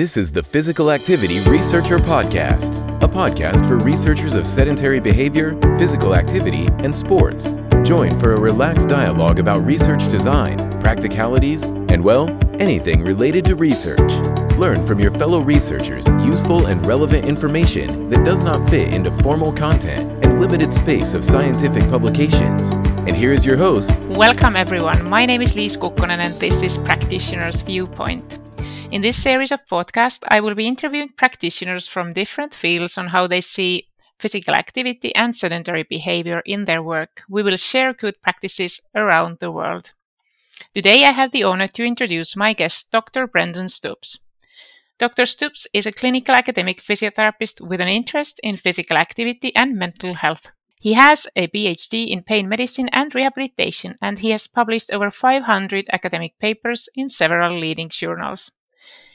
This is the Physical Activity Researcher Podcast, a podcast for researchers of sedentary behavior, physical activity, and sports. Join for a relaxed dialogue about research design, practicalities, and, well, anything related to research. Learn from your fellow researchers useful and relevant information that does not fit into formal content and limited space of scientific publications. And here is your host. Welcome, everyone. My name is Liis Kukkonen, and this is Practitioner's Viewpoint. In this series of podcasts, I will be interviewing practitioners from different fields on how they see physical activity and sedentary behavior in their work. We will share good practices around the world. Today, I have the honor to introduce my guest, Dr. Brendan Stubbs. Dr. Stubbs is a clinical academic physiotherapist with an interest in physical activity and mental health. He has a PhD in pain medicine and rehabilitation, and he has published over 500 academic papers in several leading journals.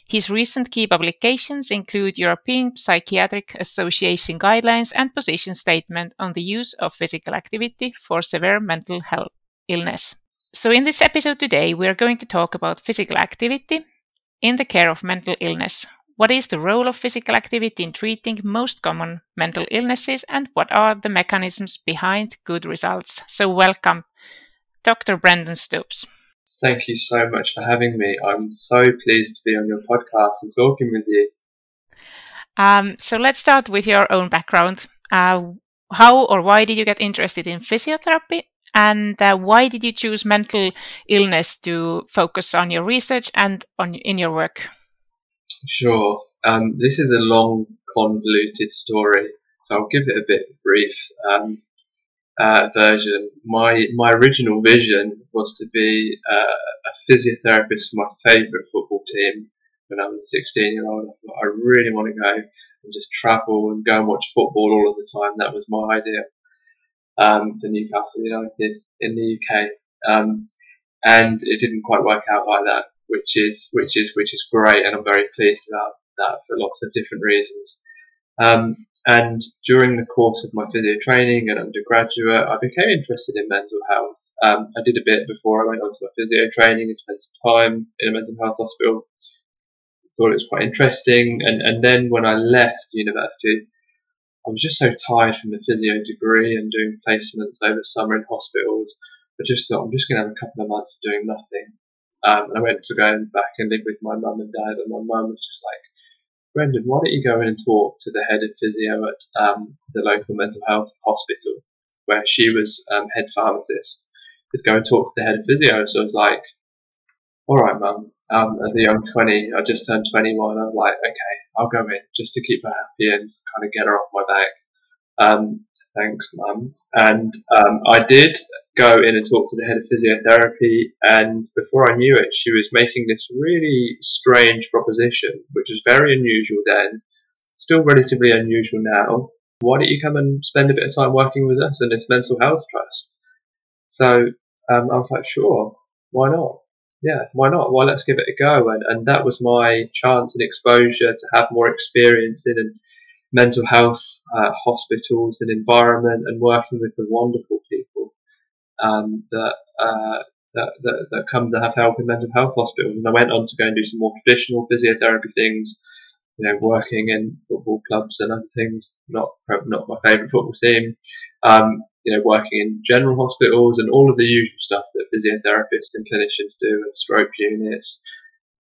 His recent key publications include European Psychiatric Association guidelines and position statement on the use of physical activity for severe mental health illness. So in this episode today, we are going to talk about physical activity in the care of mental illness. What is the role of physical activity in treating most common mental illnesses and what are the mechanisms behind good results? So welcome Dr. Brendan Stubbs. Thank you so much for having me. I'm so pleased to be on your podcast and talking with you. Um, so let's start with your own background. Uh, how or why did you get interested in physiotherapy? And uh, why did you choose mental illness to focus on your research and on in your work? Sure. Um, this is a long, convoluted story, so I'll give it a bit brief. Um, uh, version, my my original vision was to be uh, a physiotherapist for my favourite football team when I was a 16 year old. I thought I really want to go and just travel and go and watch football all of the time. That was my idea um, for Newcastle United in the UK, um, and it didn't quite work out like that, which is which is which is great, and I'm very pleased about that for lots of different reasons. Um, and during the course of my physio training and undergraduate, I became interested in mental health. Um, I did a bit before I went on to my physio training and spent some time in a mental health hospital. Thought it was quite interesting. And, and then when I left university, I was just so tired from the physio degree and doing placements over summer in hospitals. I just thought I'm just going to have a couple of months of doing nothing. Um, and I went to go back and live with my mum and dad, and my mum was just like, Brendan, why don't you go in and talk to the head of physio at um, the local mental health hospital, where she was um, head pharmacist? Could go and talk to the head of physio. So I was like, all right, mum. Um, as a young 20, I just turned 21. I was like, okay, I'll go in just to keep her happy and kind of get her off my back. Um, thanks, mum. And um, I did go in and talk to the head of physiotherapy. And before I knew it, she was making this really strange proposition, which was very unusual then, still relatively unusual now. Why don't you come and spend a bit of time working with us in this mental health trust? So um, I was like, sure, why not? Yeah, why not? Why let's give it a go. And, and that was my chance and exposure to have more experience in mental health uh, hospitals and environment and working with the wonderful people um, that, uh, that, that, that come to have help in mental health hospitals. And I went on to go and do some more traditional physiotherapy things, you know, working in football clubs and other things. Not not my favourite football team. Um, you know, working in general hospitals and all of the usual stuff that physiotherapists and clinicians do, and stroke units,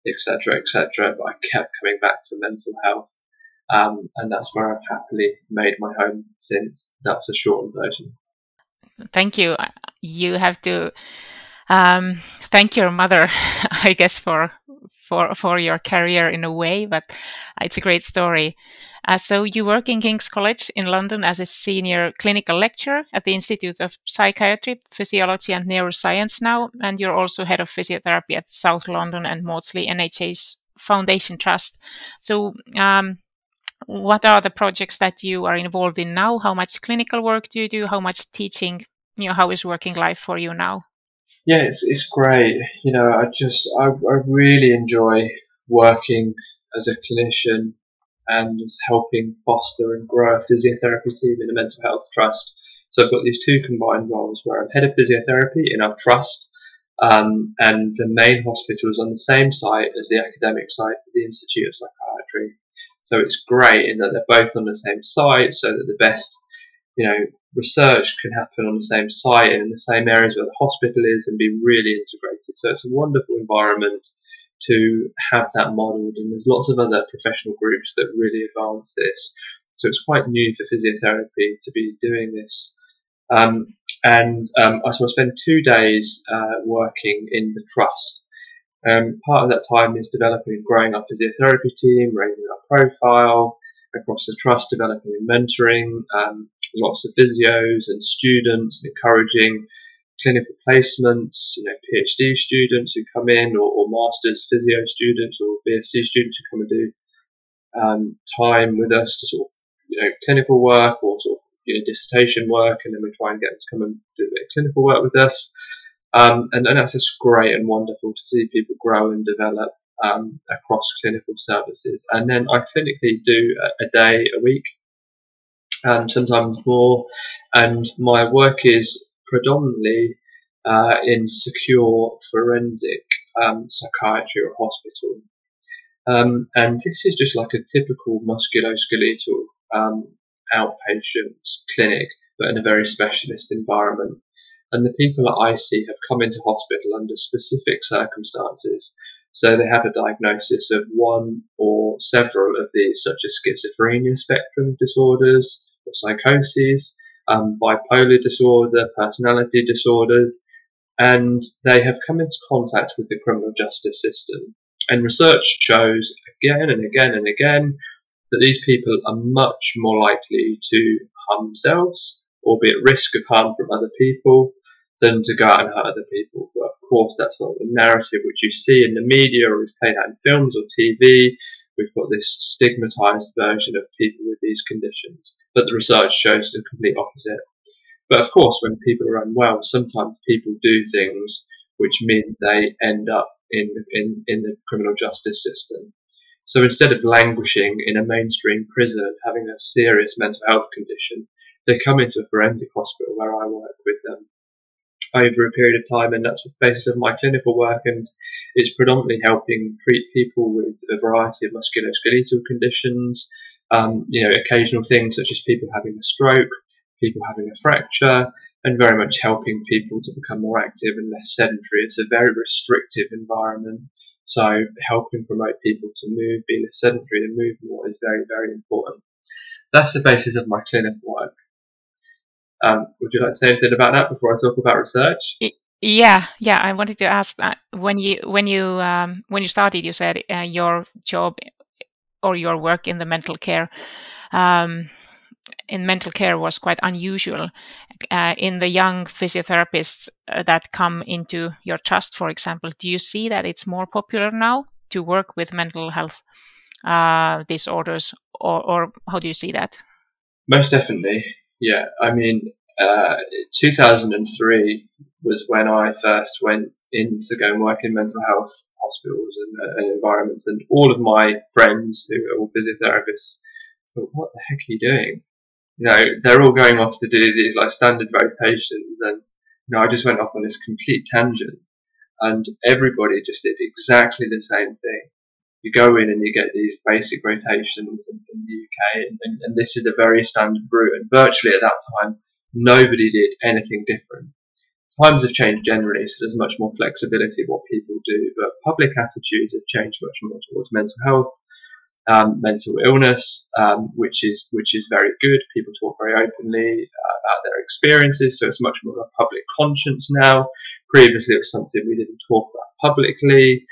etc., etc. But I kept coming back to mental health, um, and that's where I've happily made my home since. That's a shortened version thank you. You have to um, thank your mother, I guess, for for for your career in a way. But it's a great story. Uh, so you work in King's College in London as a senior clinical lecturer at the Institute of Psychiatry, Psychology and Neuroscience now, and you're also head of physiotherapy at South London and Maudsley NHS Foundation Trust. So um, what are the projects that you are involved in now? How much clinical work do you do? How much teaching? You know, how is working life for you now? Yeah, it's it's great. You know, I just I, I really enjoy working as a clinician and helping foster and grow a physiotherapy team in a mental health trust. So I've got these two combined roles where I'm head of physiotherapy in our trust, um, and the main hospital is on the same site as the academic site the Institute of Psychiatry So it's great in that they're both on the same site, so that the best, you know, research can happen on the same site and in the same areas where the hospital is and be really integrated. So it's a wonderful environment to have that modelled, and there's lots of other professional groups that really advance this. So it's quite new for physiotherapy to be doing this. Um, and um, I, so I spend two days uh, working in the trust. Um, part of that time is developing and growing our physiotherapy team, raising our profile across the trust, developing and mentoring um, lots of physios and students, encouraging clinical placements, you know, PhD students who come in, or, or masters physio students, or BSc students who come and do um, time with us to sort of, you know, clinical work or sort of you know, dissertation work, and then we try and get them to come and do a bit of clinical work with us. Um, and, and that's just great and wonderful to see people grow and develop um, across clinical services. And then I clinically do a, a day a week, um, sometimes more, and my work is predominantly uh, in secure forensic um, psychiatry or hospital. Um, and this is just like a typical musculoskeletal um, outpatient clinic, but in a very specialist environment. And the people that I see have come into hospital under specific circumstances. So they have a diagnosis of one or several of these, such as schizophrenia spectrum disorders or psychoses, um, bipolar disorder, personality disorder, and they have come into contact with the criminal justice system. And research shows again and again and again that these people are much more likely to harm themselves or be at risk of harm from other people than to go out and hurt other people. But of course, that's not the narrative which you see in the media or is played out in films or TV. We've got this stigmatized version of people with these conditions, but the research shows the complete opposite. But of course, when people are unwell, sometimes people do things which means they end up in the, in, in the criminal justice system. So instead of languishing in a mainstream prison, having a serious mental health condition, they come into a forensic hospital where I work with them over a period of time, and that's the basis of my clinical work. And it's predominantly helping treat people with a variety of musculoskeletal conditions, um, you know, occasional things such as people having a stroke, people having a fracture, and very much helping people to become more active and less sedentary. It's a very restrictive environment. So helping promote people to move, be less sedentary and move more is very, very important. That's the basis of my clinical work. Um, would you like to say anything about that before I talk about research? Yeah, yeah. I wanted to ask that when you when you um, when you started, you said uh, your job or your work in the mental care um, in mental care was quite unusual. Uh, in the young physiotherapists uh, that come into your trust, for example, do you see that it's more popular now to work with mental health uh, disorders, or, or how do you see that? Most definitely. Yeah, I mean, uh, 2003 was when I first went in to go and work in mental health hospitals and, uh, and environments, and all of my friends who are all physiotherapists thought, "What the heck are you doing?" You know, they're all going off to do these like standard rotations, and you know, I just went off on this complete tangent, and everybody just did exactly the same thing you go in and you get these basic rotations in, in the UK, and, and, this is a very standard route. And virtually at that time, nobody did anything different. Times have changed generally, so there's much more flexibility what people do, but public attitudes have changed much more towards mental health, um, mental illness, um, which is which is very good. People talk very openly uh, about their experiences, so it's much more of a public conscience now. Previously, it was something we didn't talk about publicly.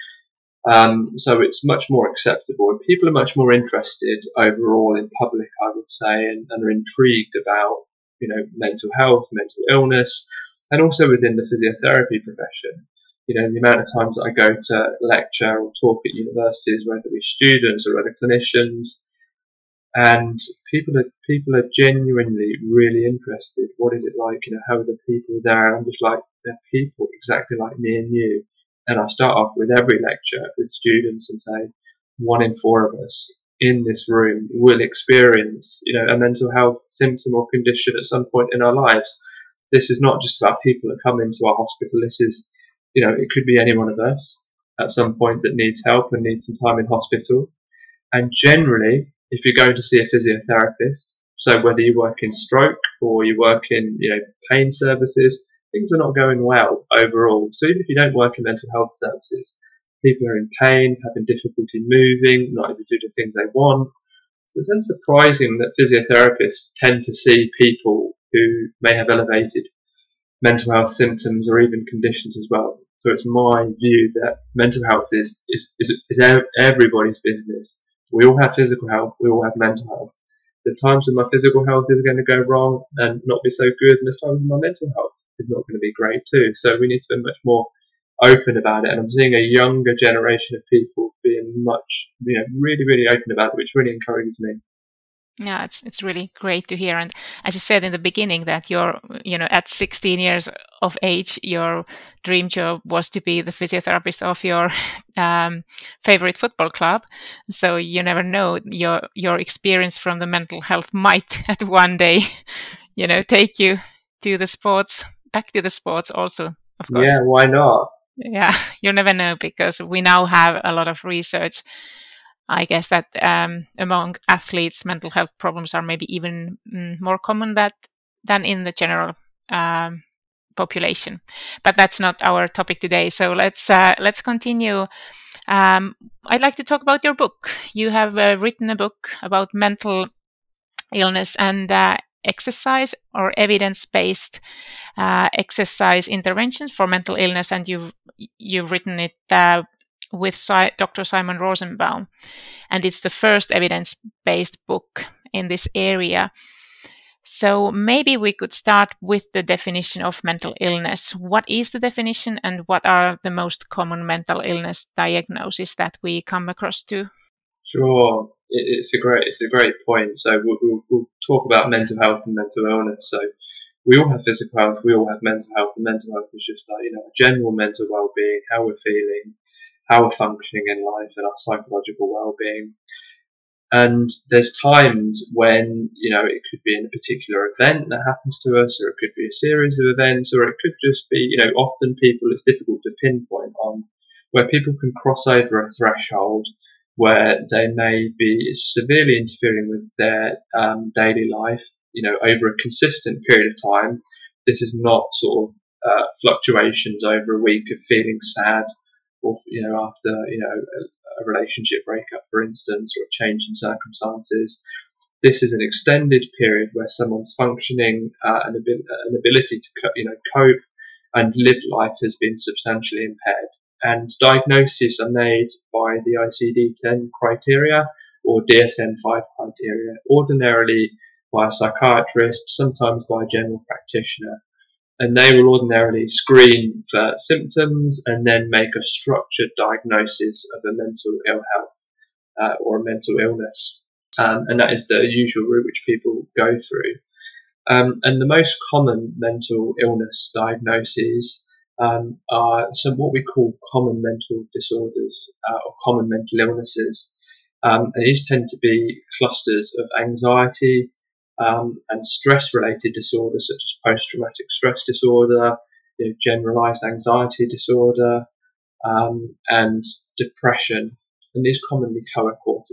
Um, so it's much more acceptable, and people are much more interested overall in public, I would say, and, and are intrigued about you know mental health, mental illness, and also within the physiotherapy profession. You know, the amount of times I go to lecture or talk at universities, whether be students or other clinicians, and people are people are genuinely really interested. What is it like? You know, how are the people there? And I'm just like, they're people exactly like me and you and I start off with every lecture with students and say, one in four of us in this room will experience, you know, a mental health symptom or condition at some point in our lives. This is not just about people that come into our hospital. This is, you know, it could be any one of us at some point that needs help and needs some time in hospital. And generally, if you're going to see a physiotherapist, so whether you work in stroke or you work in you know pain services, things are not going well overall. So even if you don't work in mental health services, people are in pain, having difficulty moving, not able to do the things they want. So it's unsurprising that physiotherapists tend to see people who may have elevated mental health symptoms or even conditions as well. So it's my view that mental health is, is, is, is everybody's business. We all have physical health, we all have mental health. There's times when my physical health is going to go wrong and not be so good, and there's times when my mental health is not going to be great too. So we need to be much more open about it. And I'm seeing a younger generation of people being much, you know, really, really open about it, which really encourages me. Yeah, it's it's really great to hear. And as you said in the beginning, that you're you know at 16 years of age, your dream job was to be the physiotherapist of your um, favorite football club. So you never know your your experience from the mental health might at one day, you know, take you to the sports, back to the sports also. Of course. Yeah, why not? Yeah, you never know because we now have a lot of research I guess that um, among athletes, mental health problems are maybe even mm, more common that than in the general um, population. But that's not our topic today. So let's uh, let's continue. Um, I'd like to talk about your book. You have uh, written a book about mental illness and uh, exercise or evidence-based uh, exercise interventions for mental illness, and you've you've written it uh, with si- Dr. Simon Rosenbaum, and it's the first evidence based book in this area. So maybe we could start with the definition of mental illness. What is the definition, and what are the most common mental illness diagnoses that we come across to? Sure, it's a great it's a great point. So we'll, we'll, we'll talk about mental health and mental illness. So we all have physical health, we all have mental health, and mental health is just like, you know general mental well-being, how we're feeling, how we're functioning in life and our psychological well-being. And there's times when, you know, it could be in a particular event that happens to us, or it could be a series of events, or it could just be, you know, often people, it's difficult to pinpoint on where people can cross over a threshold where they may be severely interfering with their um, daily life, you know, over a consistent period of time. This is not sort of uh, fluctuations over a week of feeling sad or you know after you know a, a relationship breakup, for instance, or a change in circumstances. This is an extended period where someone's functioning uh, and an ability to you know cope and live life has been substantially impaired. And diagnoses are made by the ICD-10 criteria or DSM-5 criteria, ordinarily by a psychiatrist, sometimes by a general practitioner and they will ordinarily screen for symptoms and then make a structured diagnosis of a mental ill health uh, or a mental illness. Um, and that is the usual route which people go through. Um, and the most common mental illness diagnoses um, are some what we call common mental disorders uh, or common mental illnesses. Um, and these tend to be clusters of anxiety, um, and stress related disorders such as post traumatic stress disorder, you know, generalized anxiety disorder, um, and depression. And these commonly co-occur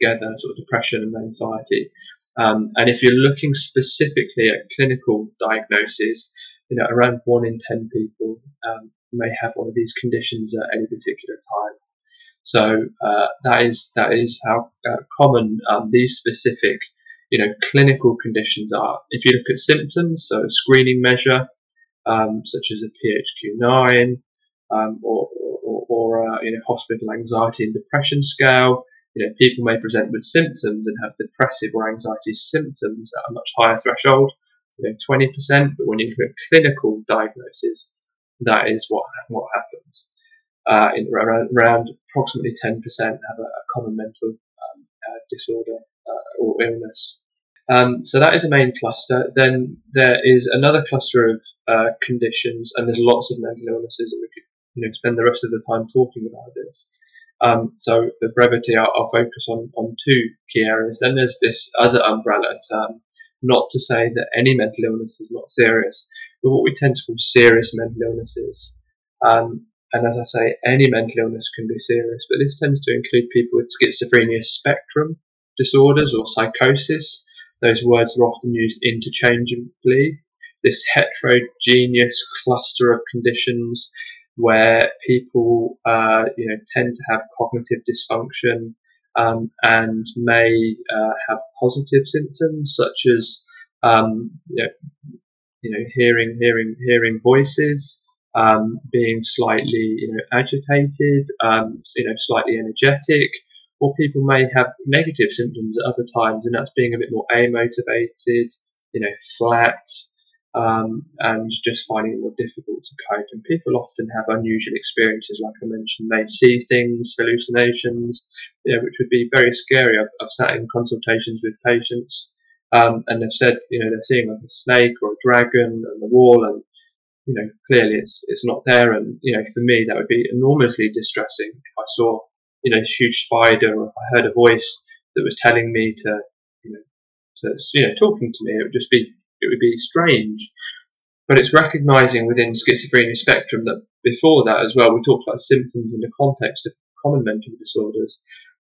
together, sort of depression and anxiety. Um, and if you're looking specifically at clinical diagnoses, you know, around one in 10 people um, may have one of these conditions at any particular time. So uh, that is that is how uh, common um, these specific you know, clinical conditions are. If you look at symptoms, so a screening measure, um, such as a PHQ-9, um, or, or, or uh, you know, hospital anxiety and depression scale, you know, people may present with symptoms and have depressive or anxiety symptoms at a much higher threshold, you know, 20%, but when you look at clinical diagnosis, that is what, what happens. Uh, in around, around approximately 10% have a, a common mental um, uh, disorder uh, or illness. Um, so that is a main cluster. Then there is another cluster of uh, conditions, and there's lots of mental illnesses, and we could you know spend the rest of the time talking about this. Um, so for brevity, I'll, I'll, focus on, on two key areas. Then there's this other umbrella term, not to say that any mental illness is not serious, but what we tend to call serious mental illnesses. Um, and as I say, any mental illness can be serious, but this tends to include people with schizophrenia spectrum disorders or psychosis. Those words are often used interchangeably. This heterogeneous cluster of conditions where people, uh, you know, tend to have cognitive dysfunction um, and may uh, have positive symptoms such as, um, you know, you know, hearing, hearing, hearing voices, um, being slightly, you know, agitated, um, you know, slightly energetic, or people may have negative symptoms at other times, and that's being a bit more amotivated, you know, flat, um, and just finding it more difficult to cope. And people often have unusual experiences, like I mentioned. They see things, hallucinations, you know, which would be very scary. I've, I've sat in consultations with patients, um, and they've said, you know, they're seeing like a snake or a dragon on the wall, and you know, clearly it's it's not there. And you know, for me, that would be enormously distressing if I saw, you know, this huge spider, or if I heard a voice that was telling me to, you know, to you know, talking to me. It would just be it would be strange. But it's recognizing within schizophrenia spectrum that before that as well, we talked about symptoms in the context of common mental disorders,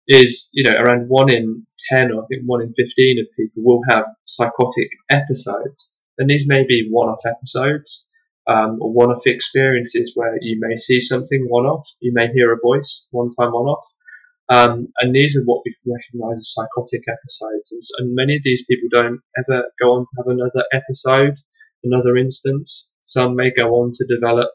is, you know, around 1 in 10 or I think 1 in 15 of people will have psychotic episodes. And these may be one-off episodes um, or one-off experiences where you may see something one-off, you may hear a voice one-time one-off, um, and these are what we recognise as psychotic episodes. And, and, many of these people don't ever go on to have another episode, another instance. Some may go on to develop,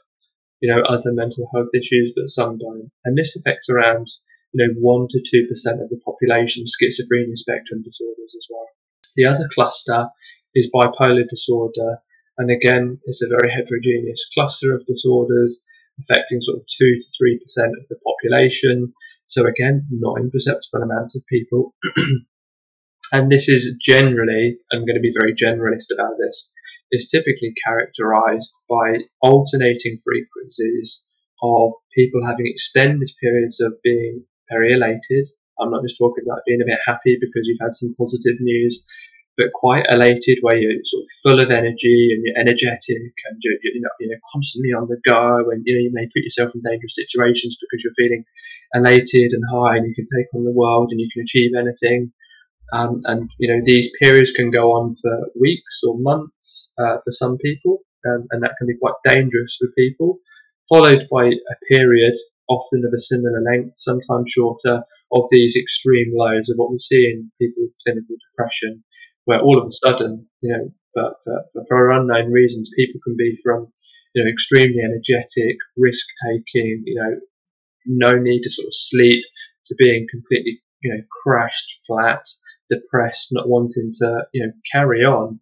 you know, other mental health issues, but some don't. And this affects around, you know, one to two percent of the population schizophrenia spectrum disorders as well. The other cluster is bipolar disorder, and again, it's a very heterogeneous cluster of disorders affecting sort of two to three percent of the population. So again, not imperceptible amounts of people. and this is generally, I'm going to be very generalist about this, is typically characterized by alternating frequencies of people having extended periods of being very elated. I'm not just talking about being a bit happy because you've had some positive news, but quite elated, where you're sort of full of energy and you're energetic and you're, you know, you know constantly on the go, and you know you may put yourself in dangerous situations because you're feeling elated and high, and you can take on the world and you can achieve anything. Um, and you know these periods can go on for weeks or months uh, for some people, um, and that can be quite dangerous for people. Followed by a period, often of a similar length, sometimes shorter, of these extreme lows of what we see in people with clinical depression where all of a sudden, you know, for, for, for unknown reasons, people can be from, you know, extremely energetic, risk taking, you know, no need to sort of sleep to being completely, you know, crashed flat, depressed, not wanting to, you know, carry on,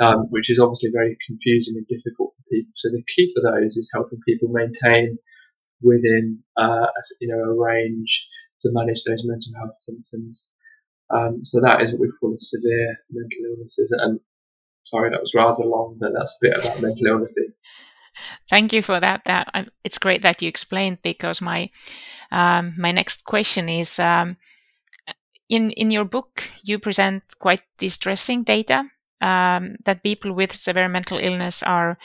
um, which is obviously very confusing and difficult for people. So the key for those is helping people maintain within, uh, you know, a range to manage those mental health symptoms. Um, so that is what we call severe mental illnesses. And sorry, that was rather long, but that's a bit about mental illnesses. Thank you for that. That um, it's great that you explained because my um, my next question is um, in in your book you present quite distressing data um, that people with severe mental illness are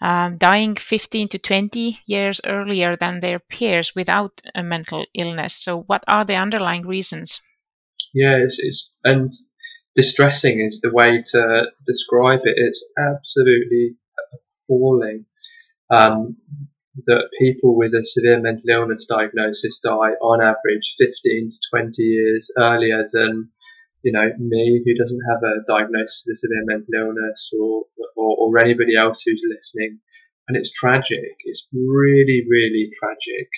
um, dying 15 to 20 years earlier than their peers without a mental illness. So, what are the underlying reasons? Yeah, it's, it's and distressing is the way to describe it. It's absolutely appalling um, that people with a severe mental illness diagnosis die on average 15 to 20 years earlier than you know me who doesn't have a diagnosis of a severe mental illness or, or, or anybody else who's listening. And it's tragic. It's really really tragic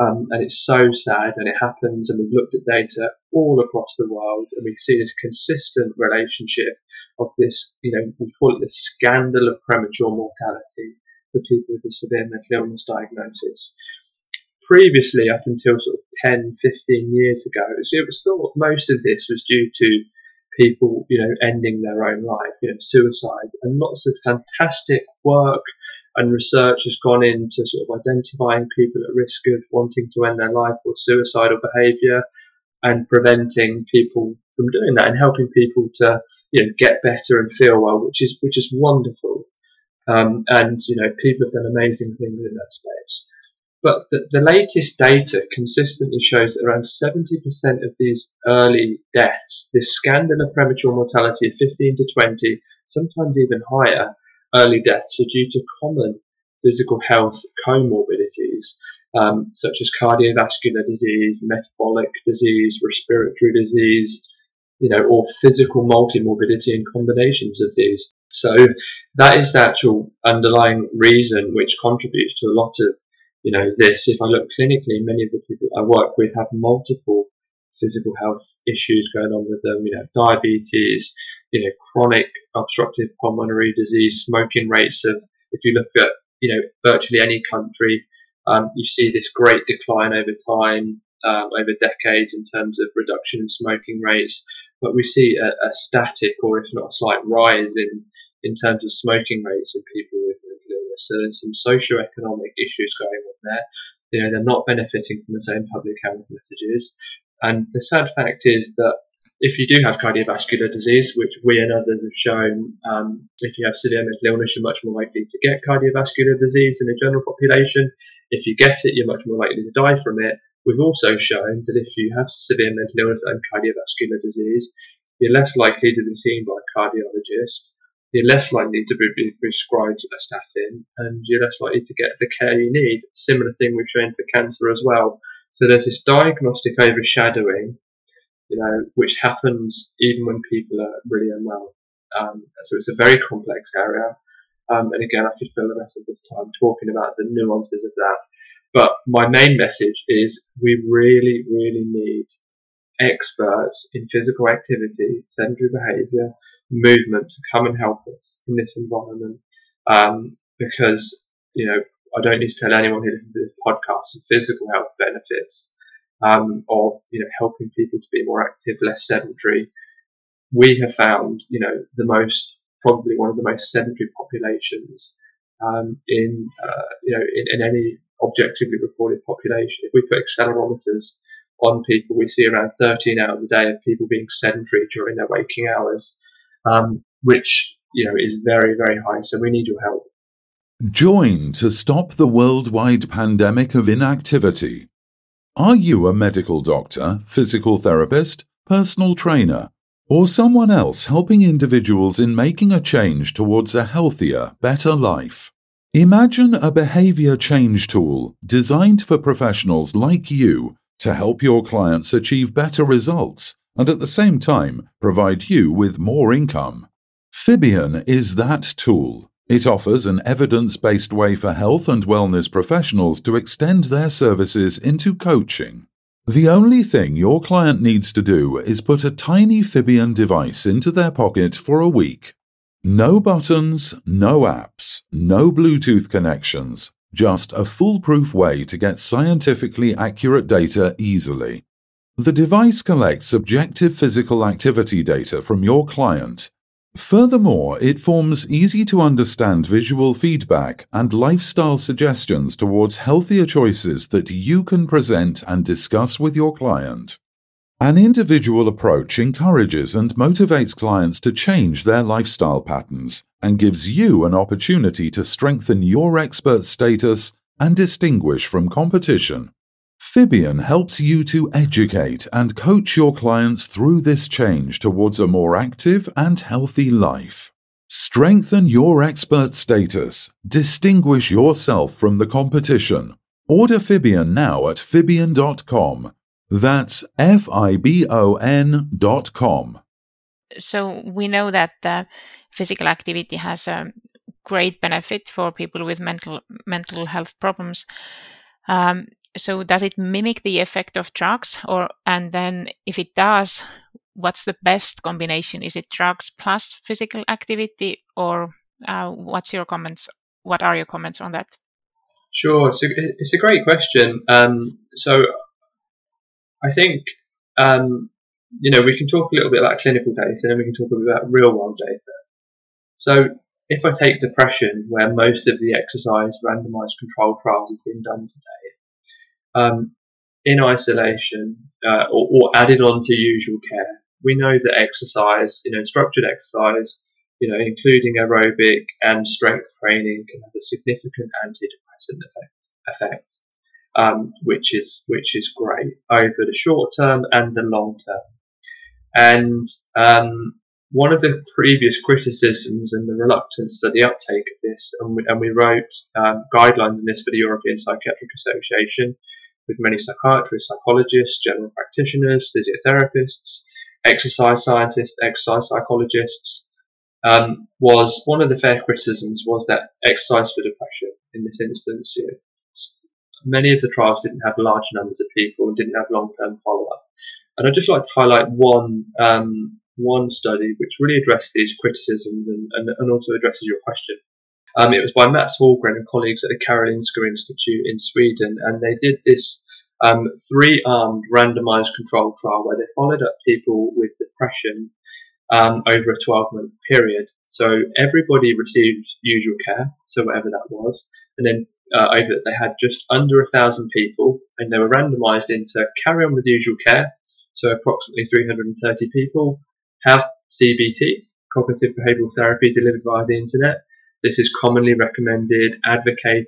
um, and it's so sad and it happens and we've looked at data all across the world and we see this consistent relationship of this, you know, we call it the scandal of premature mortality for people with a severe mental illness diagnosis. Previously, up until sort of 10, 15 years ago, it was thought most of this was due to people, you know, ending their own life, you know, suicide, and lots of fantastic work and research has gone into sort of identifying people at risk of wanting to end their life or suicidal behaviour and preventing people from doing that and helping people to you know get better and feel well, which is which is wonderful. Um, and you know people have done amazing things in that space. but the, the latest data consistently shows that around 70% of these early deaths, this scandal of premature mortality of 15 to 20, sometimes even higher, early deaths are due to common physical health comorbidities, um, such as cardiovascular disease, metabolic disease, respiratory disease, you know, or physical multimorbidity and combinations of these. So that is the actual underlying reason which contributes to a lot of you know, this, if I look clinically, many of the people I work with have multiple physical health issues going on with them, you know, diabetes, you know, chronic obstructive pulmonary disease, smoking rates of, if you look at, you know, virtually any country, um, you see this great decline over time, um, over decades in terms of reduction in smoking rates, but we see a, a static or if not a slight rise in, in terms of smoking rates in people with mental illness. so there's some socio-economic issues going on there. You know, they're not benefiting from the same public health messages. And the sad fact is that if you do have cardiovascular disease, which we and others have shown, um, if you have severe mental illness, you're much more likely to get cardiovascular disease in the general population. If you get it, you're much more likely to die from it. We've also shown that if you have severe mental illness and cardiovascular disease, you're less likely to be seen by a cardiologist you're less likely to be prescribed a statin and you're less likely to get the care you need. Similar thing we've shown for cancer as well. So there's this diagnostic overshadowing, you know, which happens even when people are really unwell. Um, so it's a very complex area. Um, and again, I could fill the rest of this time talking about the nuances of that. But my main message is we really, really need experts in physical activity, sedentary behaviour, movement to come and help us in this environment. Um, because, you know, I don't need to tell anyone who listens to this podcast the physical health benefits um, of, you know, helping people to be more active, less sedentary. We have found, you know, the most, probably one of the most sedentary populations um, in, uh, you know, in, in any objectively reported population. If we put accelerometers on people, we see around 13 hours a day of people being sedentary during their waking hours um, which you know is very very high. So we need your help. Join to stop the worldwide pandemic of inactivity. Are you a medical doctor, physical therapist, personal trainer, or someone else helping individuals in making a change towards a healthier, better life? Imagine a behavior change tool designed for professionals like you to help your clients achieve better results and at the same time provide you with more income. Fibion is that tool. It offers an evidence based way for health and wellness professionals to extend their services into coaching. The only thing your client needs to do is put a tiny Fibion device into their pocket for a week. No buttons, no apps, no Bluetooth connections, just a foolproof way to get scientifically accurate data easily. The device collects subjective physical activity data from your client. Furthermore, it forms easy to understand visual feedback and lifestyle suggestions towards healthier choices that you can present and discuss with your client. An individual approach encourages and motivates clients to change their lifestyle patterns and gives you an opportunity to strengthen your expert status and distinguish from competition. Fibion helps you to educate and coach your clients through this change towards a more active and healthy life. Strengthen your expert status. Distinguish yourself from the competition. Order Fibion now at Fibion.com. That's F I B O N.com. So we know that uh, physical activity has a great benefit for people with mental mental health problems. Um, so does it mimic the effect of drugs or and then if it does what's the best combination? Is it drugs plus physical activity or uh, what's your comments what are your comments on that? Sure it's a, it's a great question. Um, so i think um, you know we can talk a little bit about clinical data and we can talk a bit about real world data. So if i take depression where most of the exercise randomized controlled trials have been done today um, in isolation uh, or, or, added on to usual care. We know that exercise, you know, structured exercise, you know, including aerobic and strength training, can have a significant antidepressant effect. effect. um, which is which is great over the short term and the long term. And um, one of the previous criticisms and the reluctance to the uptake of this, and we, and we wrote um, guidelines in this for the European Psychiatric Association with many psychiatrists, psychologists, general practitioners, physiotherapists, exercise scientists, exercise psychologists, um, was one of the fair criticisms was that exercise for depression in this instance, you know, many of the trials didn't have large numbers of people and didn't have long-term follow-up. And I'd just like to highlight one um, one study which really addressed these criticisms and, and, and also addresses your question. Um, it was by Mats Hallgren and colleagues at the Karolinska Institute in Sweden, and they did this um, three-armed randomized controlled trial where they followed up people with depression um, over a 12-month period. So everybody received usual care, so whatever that was, and then uh, over they had just under a thousand people, and they were randomized into carry on with usual care, so approximately 330 people, have CBT, cognitive behavioral therapy delivered via the internet. This is commonly recommended, advocated,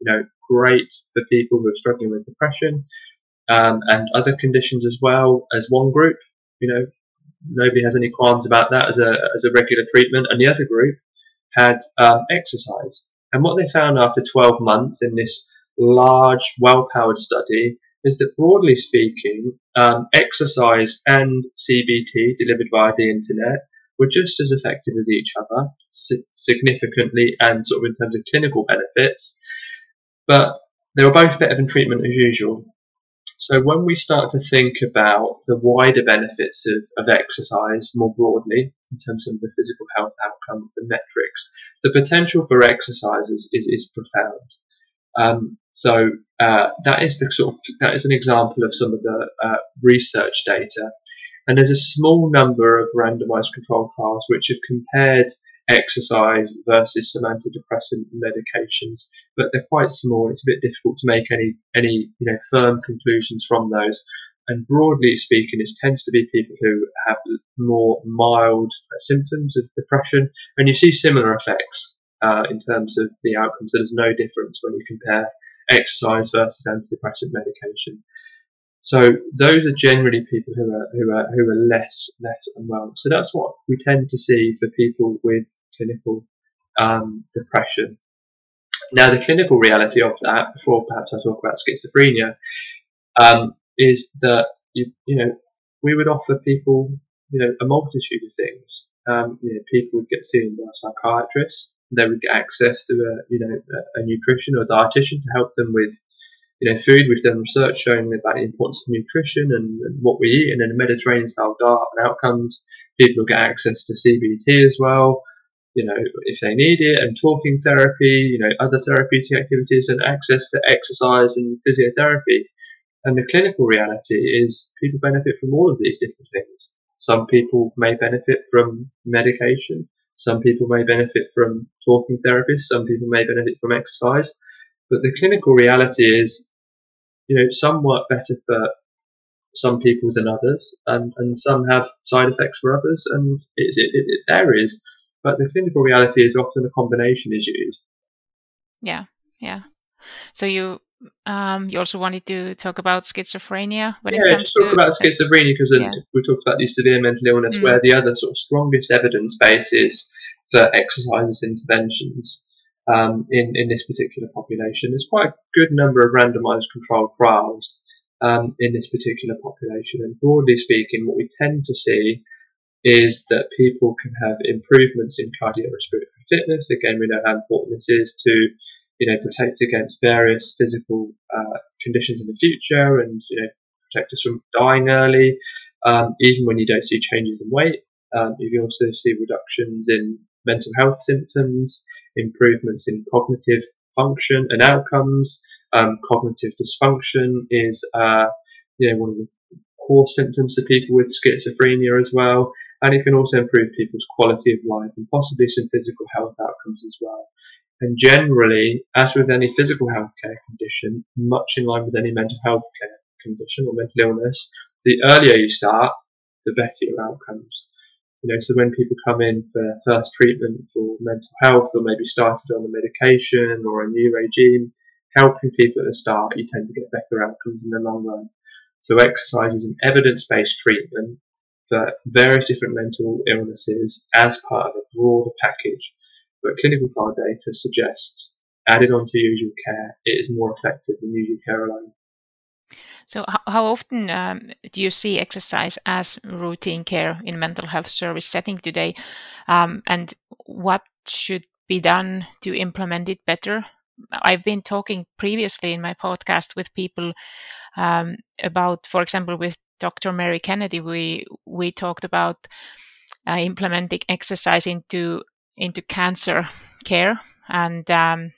you know, great for people who are struggling with depression um, and other conditions as well as one group. You know, nobody has any qualms about that as a as a regular treatment. And the other group had um, exercise. And what they found after 12 months in this large, well-powered study is that broadly speaking, um, exercise and CBT delivered via the internet were just as effective as each other, significantly and sort of in terms of clinical benefits, but they were both better than treatment as usual. So when we start to think about the wider benefits of, of exercise more broadly, in terms of the physical health outcomes, the metrics, the potential for exercise is, is, is profound. Um, so uh, that is the sort of, that is an example of some of the uh, research data. And there's a small number of randomized controlled trials which have compared exercise versus some antidepressant medications, but they're quite small. It's a bit difficult to make any any you know firm conclusions from those. And broadly speaking, it tends to be people who have more mild symptoms of depression, and you see similar effects uh, in terms of the outcomes. There's no difference when you compare exercise versus antidepressant medication. So those are generally people who are who are who are less less unwell. So that's what we tend to see for people with clinical um, depression. Now the clinical reality of that, before perhaps I talk about schizophrenia, um, is that you you know we would offer people you know a multitude of things. Um, you know, people would get seen by a psychiatrist they would get access to a you know a, a nutrition or dietitian to help them with you know food. We've done research showing about the importance of nutrition and, and what we eat, and then a Mediterranean style diet and outcomes. People get access to CBT as well, you know, if they need it, and talking therapy, you know, other therapeutic activities, and access to exercise and physiotherapy. And the clinical reality is people benefit from all of these different things. Some people may benefit from medication. Some people may benefit from talking therapists. Some people may benefit from exercise. But the clinical reality is, you know, some work better for some people than others, and, and some have side effects for others, and it, it, it varies. But the clinical reality is often a combination is used. Yeah, yeah. So you um, you also wanted to talk about schizophrenia when yeah, it comes just talk to about schizophrenia because yeah. we talked about the severe mental illness, mm. where the other sort of strongest evidence base is for exercises interventions um, in in this particular population. There's quite a good number of randomised controlled trials um, in this particular population, and broadly speaking, what we tend to see is that people can have improvements in cardiorespiratory fitness. Again, we know how important this is to you know, protect against various physical uh, conditions in the future and, you know, protect us from dying early, um, even when you don't see changes in weight. Um, you can also see reductions in mental health symptoms, improvements in cognitive function and outcomes. Um, cognitive dysfunction is, uh, you know, one of the core symptoms of people with schizophrenia as well. And it can also improve people's quality of life and possibly some physical health outcomes as well. And generally, as with any physical healthcare condition, much in line with any mental health care condition or mental illness, the earlier you start, the better your outcomes. You know, so when people come in for first treatment for mental health or maybe started on a medication or a new regime, helping people at the start, you tend to get better outcomes in the long run. So exercise is an evidence-based treatment for various different mental illnesses as part of a broader package. But clinical trial data suggests, added onto usual care, it is more effective than usual care alone. So, how often um, do you see exercise as routine care in mental health service setting today, um, and what should be done to implement it better? I've been talking previously in my podcast with people um, about, for example, with Dr. Mary Kennedy, we we talked about uh, implementing exercise into into cancer care, and um,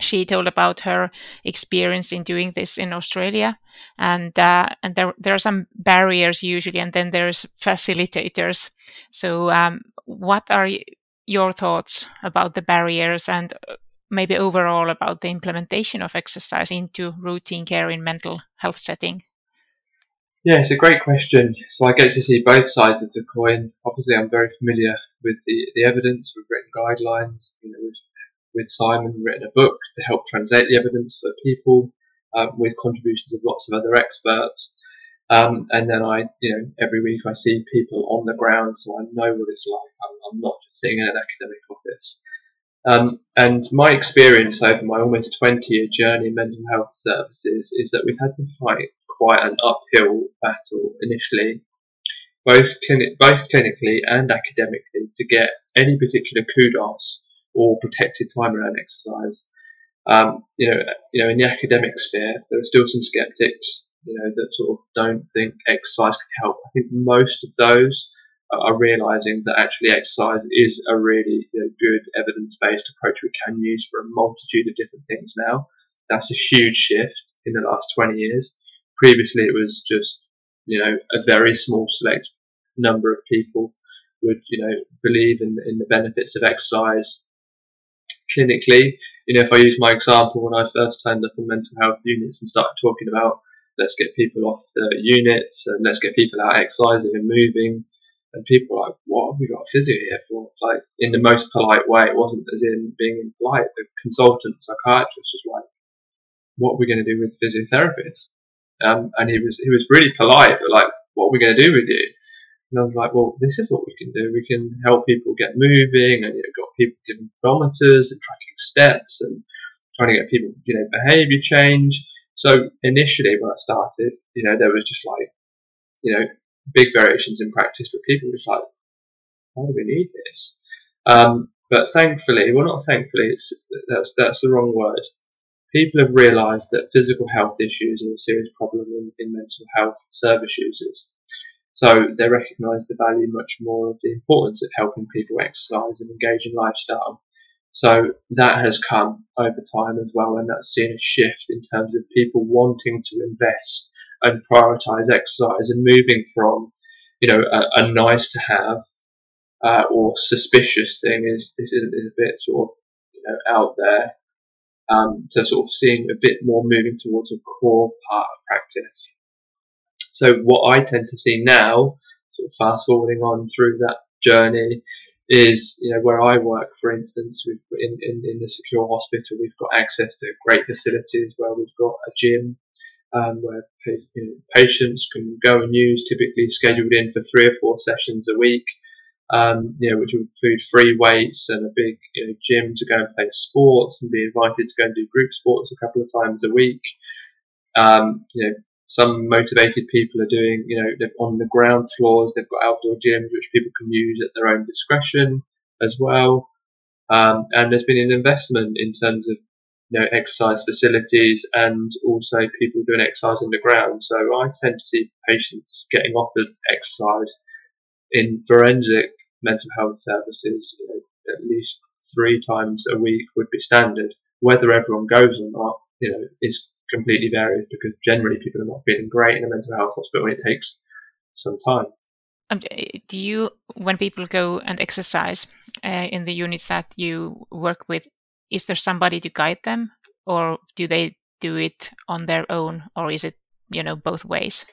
she told about her experience in doing this in Australia, and uh, and there there are some barriers usually, and then there's facilitators. So, um, what are your thoughts about the barriers and uh, maybe overall about the implementation of exercise into routine care in mental health setting? Yeah, it's a great question. So I get to see both sides of the coin. Obviously, I'm very familiar with the, the evidence. We've written guidelines. You know, with, with Simon, written a book to help translate the evidence for people um, with contributions of lots of other experts. Um, and then I, you know, every week I see people on the ground, so I know what it's like. I'm, I'm not just sitting in an academic office. Um, and my experience over my almost 20 year journey in mental health services is that we've had to fight quite an uphill battle initially, both, both clinically and academically, to get any particular kudos or protected time around exercise. Um, you know, you know, in the academic sphere, there are still some skeptics, you know, that sort of don't think exercise can help. I think most of those are realizing that actually exercise is a really you know, good evidence-based approach we can use for a multitude of different things now. That's a huge shift in the last 20 years. Previously, it was just you know a very small select number of people would you know believe in, in the benefits of exercise clinically. You know, if I use my example when I first turned up in mental health units and started talking about let's get people off the units and let's get people out exercising and moving and people were like, what have we got a physio here for? Like, in the most polite way. It wasn't as in being impolite. The consultant psychiatrist was like, what are we going to do with physiotherapists? Um, and he was, he was really polite, but like, what are we going to do with you? And I was like, well, this is what we can do. We can help people get moving and, you know, got people giving pedometers and tracking steps and trying to get people, you know, behavior change. So initially when I started, you know, there was just like, you know, big variations in practice, but people were just like, why do we need this? Um, but thankfully, well, not thankfully, it's, that's, that's the wrong word. People have realised that physical health issues are a serious problem in, in mental health service users. So they recognise the value much more of the importance of helping people exercise and engage in lifestyle. So that has come over time as well, and that's seen a shift in terms of people wanting to invest and prioritize exercise and moving from, you know, a, a nice to have uh, or suspicious thing is this is, is a bit sort of you know out there um, to sort of seeing a bit more moving towards a core part of practice. So what I tend to see now, sort of fast forwarding on through that journey, is you know where I work, for instance, in, in, in the secure hospital, we've got access to great facilities where we've got a gym, um, where you know, patients can go and use, typically scheduled in for three or four sessions a week, um, you know, which will include free weights and a big you know, gym to go and play sports and be invited to go and do group sports a couple of times a week. Um, you know, some motivated people are doing, you know, they're on the ground floors, they've got outdoor gyms which people can use at their own discretion as well. Um, and there's been an investment in terms of you know, exercise facilities and also people doing exercise on the ground. So I tend to see patients getting offered exercise in forensic mental health services you know, at least three times a week would be standard. Whether everyone goes or not, you know, is completely varied because generally people are not feeling great in a mental health hospital and it takes some time. Um, do you, when people go and exercise uh, in the units that you work with, is there somebody to guide them or do they do it on their own or is it you know both ways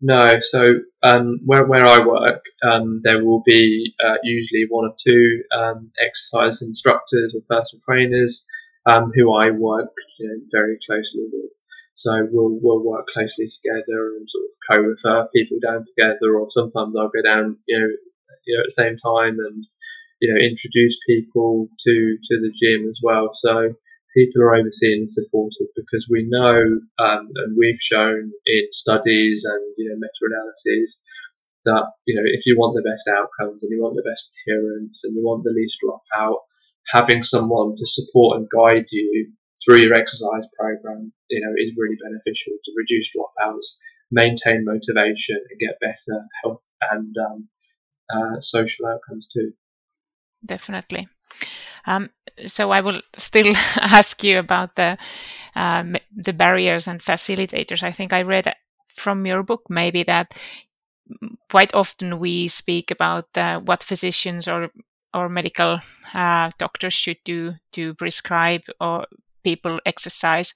no so um, where, where i work um, there will be uh, usually one or two um, exercise instructors or personal trainers um, who I work you know, very closely with. So we'll we'll work closely together and sort of co-refer people down together, or sometimes I'll go down, you know, you know, at the same time and you know introduce people to to the gym as well. So people are overseen and supported because we know um, and we've shown in studies and you know meta-analyses that you know if you want the best outcomes and you want the best adherence and you want the least dropout, having someone to support and guide you through your exercise program, you know, is really beneficial to reduce dropouts, maintain motivation, and get better health and um, uh, social outcomes too. Definitely. Um, so I will still ask you about the um, the barriers and facilitators. I think I read from your book maybe that quite often we speak about uh, what physicians or or medical uh, doctors should do to prescribe or people exercise.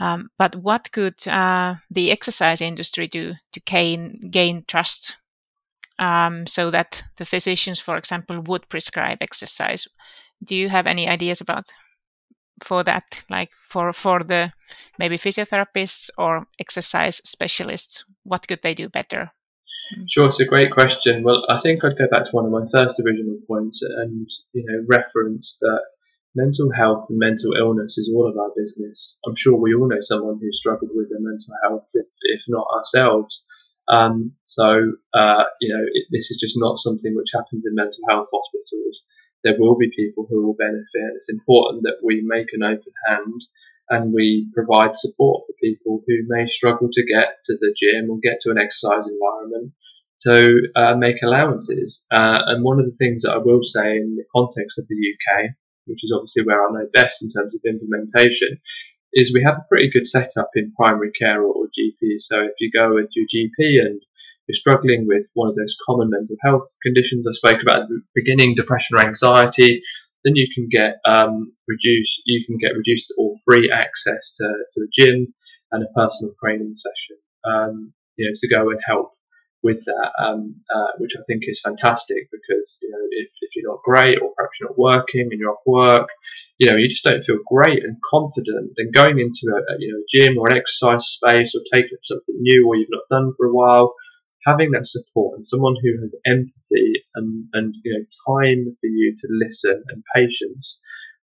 Um, but what could uh, the exercise industry do to gain gain trust, um, so that the physicians, for example, would prescribe exercise? Do you have any ideas about for that, like for for the maybe physiotherapists or exercise specialists? What could they do better? Sure, it's a great question. Well, I think I'd go back to one of my first original points and you know reference that mental health and mental illness is all of our business. I'm sure we all know someone who struggled with their mental health, if, if not ourselves. Um, so, uh, you know, it, this is just not something which happens in mental health hospitals. There will be people who will benefit. It's important that we make an open hand and we provide support for people who may struggle to get to the gym or get to an exercise environment to uh, make allowances. Uh, and one of the things that I will say in the context of the UK which is obviously where I know best in terms of implementation, is we have a pretty good setup in primary care or, or GP. So if you go into your GP and you're struggling with one of those common mental health conditions I spoke about at the beginning, depression or anxiety, then you can get um, reduced. You can get reduced or free access to, to a gym and a personal training session. Um, you know, to go and help with that, um, uh, which I think is fantastic because you know if, if you're not great or perhaps you're not working and you're off work, you know you just don't feel great and confident. Then going into a, a you know gym or an exercise space or taking up something new or you've not done for a while, having that support and someone who has empathy and and you know time for you to listen and patience,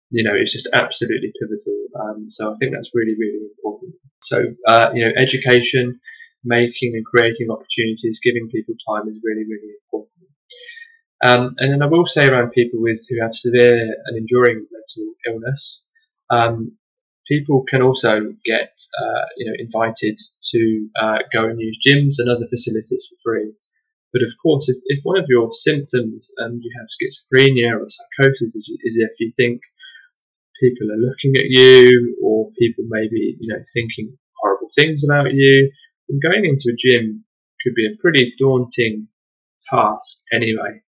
you know, is just absolutely pivotal. Um, so I think that's really really important. So uh, you know education making and creating opportunities, giving people time is really, really important. Um, and then I will say around people with who have severe and enduring mental illness, um, people can also get uh, you know invited to uh, go and use gyms and other facilities for free. But of course, if, if one of your symptoms and you have schizophrenia or psychosis is, is if you think people are looking at you or people may be you know thinking horrible things about you, then going into a gym could be a pretty daunting task anyway,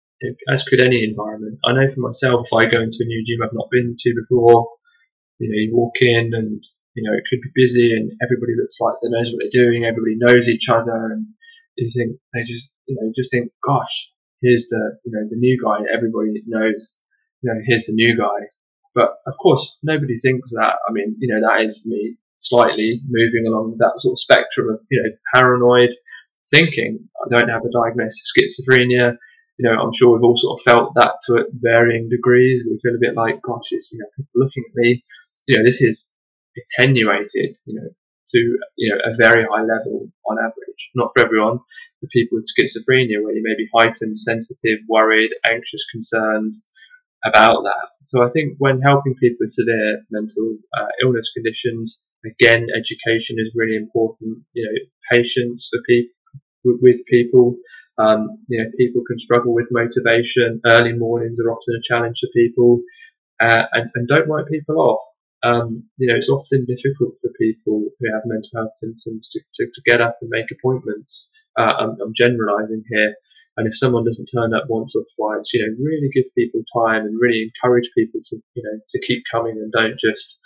as could any environment. I know for myself, if I go into a new gym I've not been to before, you know, you walk in and, you know, it could be busy and everybody looks like they knows what they're doing, everybody knows each other and you think, they just, you know, just think, gosh, here's the, you know, the new guy, everybody knows, you know, here's the new guy. But of course, nobody thinks that. I mean, you know, that is me slightly moving along that sort of spectrum of you know paranoid thinking. I don't have a diagnosis of schizophrenia. You know, I'm sure we've all sort of felt that to varying degrees. We feel a bit like, gosh, you know, people looking at me. You know, this is attenuated. You know, to you know a very high level on average. Not for everyone. For people with schizophrenia, where you may be heightened, sensitive, worried, anxious, concerned, about that. So I think when helping people with severe mental uh, illness conditions, again, education is really important. You know, patience for people with people. Um, you know, people can struggle with motivation. Early mornings are often a challenge for people, uh, and, and, don't write people off. Um, you know, it's often difficult for people who have mental health symptoms to, to, to get up and make appointments. Uh, I'm, I'm generalising here, and if someone doesn't turn up once or twice, you know, really give people time and really encourage people to, you know, to keep coming and don't just,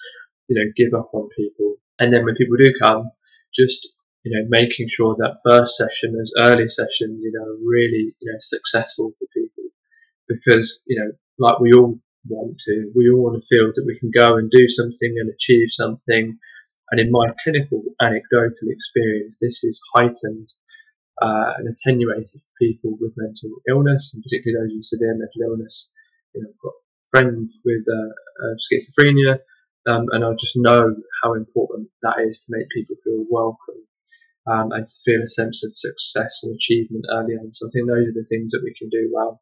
you know, give up on people. And then when people do come, just, you know, making sure that first session, those early sessions, you know, really, you know, successful for people. Because, you know, like we all want to. We all want to feel that we can go and do something and achieve something. And in my clinical anecdotal experience, this is heightened uh, and attenuated for people with mental illness, and particularly those with severe mental illness. You know, I've got a friend with uh, uh, schizophrenia, um, and I just know how important that is to make people feel welcome um, and to feel a sense of success and achievement early on. So I think those are the things that we can do well.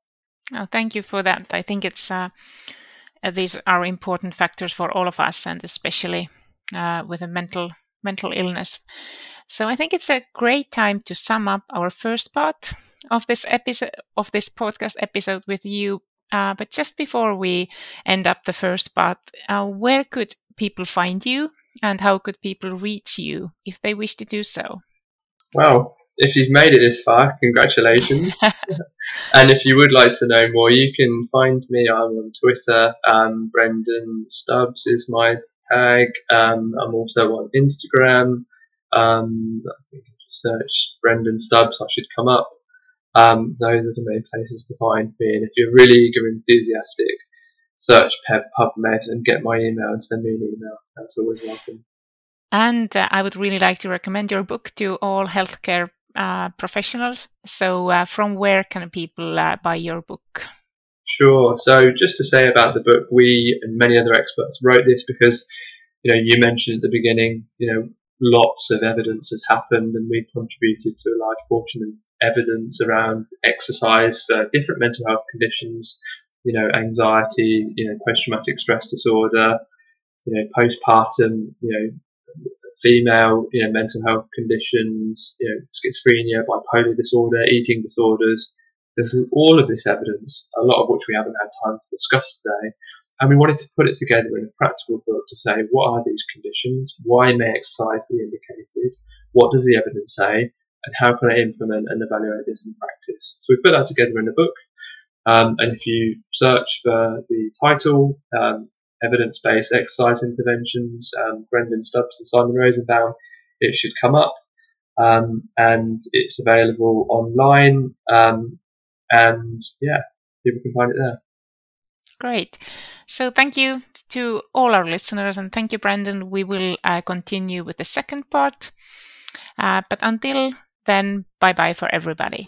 Oh, thank you for that. I think it's uh, uh, these are important factors for all of us, and especially uh, with a mental mental illness. So I think it's a great time to sum up our first part of this episode of this podcast episode with you. Uh, but just before we end up the first part, uh, where could people find you, and how could people reach you if they wish to do so? Well, if you've made it this far, congratulations. and if you would like to know more, you can find me. I'm on Twitter. Um, Brendan Stubbs is my tag. Um, I'm also on Instagram. Um, I think if you search Brendan Stubbs, I should come up. Um, those are the main places to find me. And if you're really eager and enthusiastic, search PubMed and get my email and send me an email. That's always welcome. And uh, I would really like to recommend your book to all healthcare uh, professionals. So, uh, from where can people uh, buy your book? Sure. So, just to say about the book, we and many other experts wrote this because, you know, you mentioned at the beginning, you know, lots of evidence has happened, and we contributed to a large portion of evidence around exercise for different mental health conditions. You know, anxiety, you know, post-traumatic stress disorder, you know, postpartum, you know, female, you know, mental health conditions, you know, schizophrenia, bipolar disorder, eating disorders. There's all of this evidence, a lot of which we haven't had time to discuss today. And we wanted to put it together in a practical book to say, what are these conditions? Why may exercise be indicated? What does the evidence say? And how can I implement and evaluate this in practice? So we put that together in a book. Um, and if you search for the title, um, evidence-based exercise interventions, um, Brendan Stubbs and Simon Rosenbaum, it should come up. Um, and it's available online. Um, and yeah, people can find it there. Great. So thank you to all our listeners and thank you, Brendan. We will uh, continue with the second part. Uh, but until then, bye bye for everybody.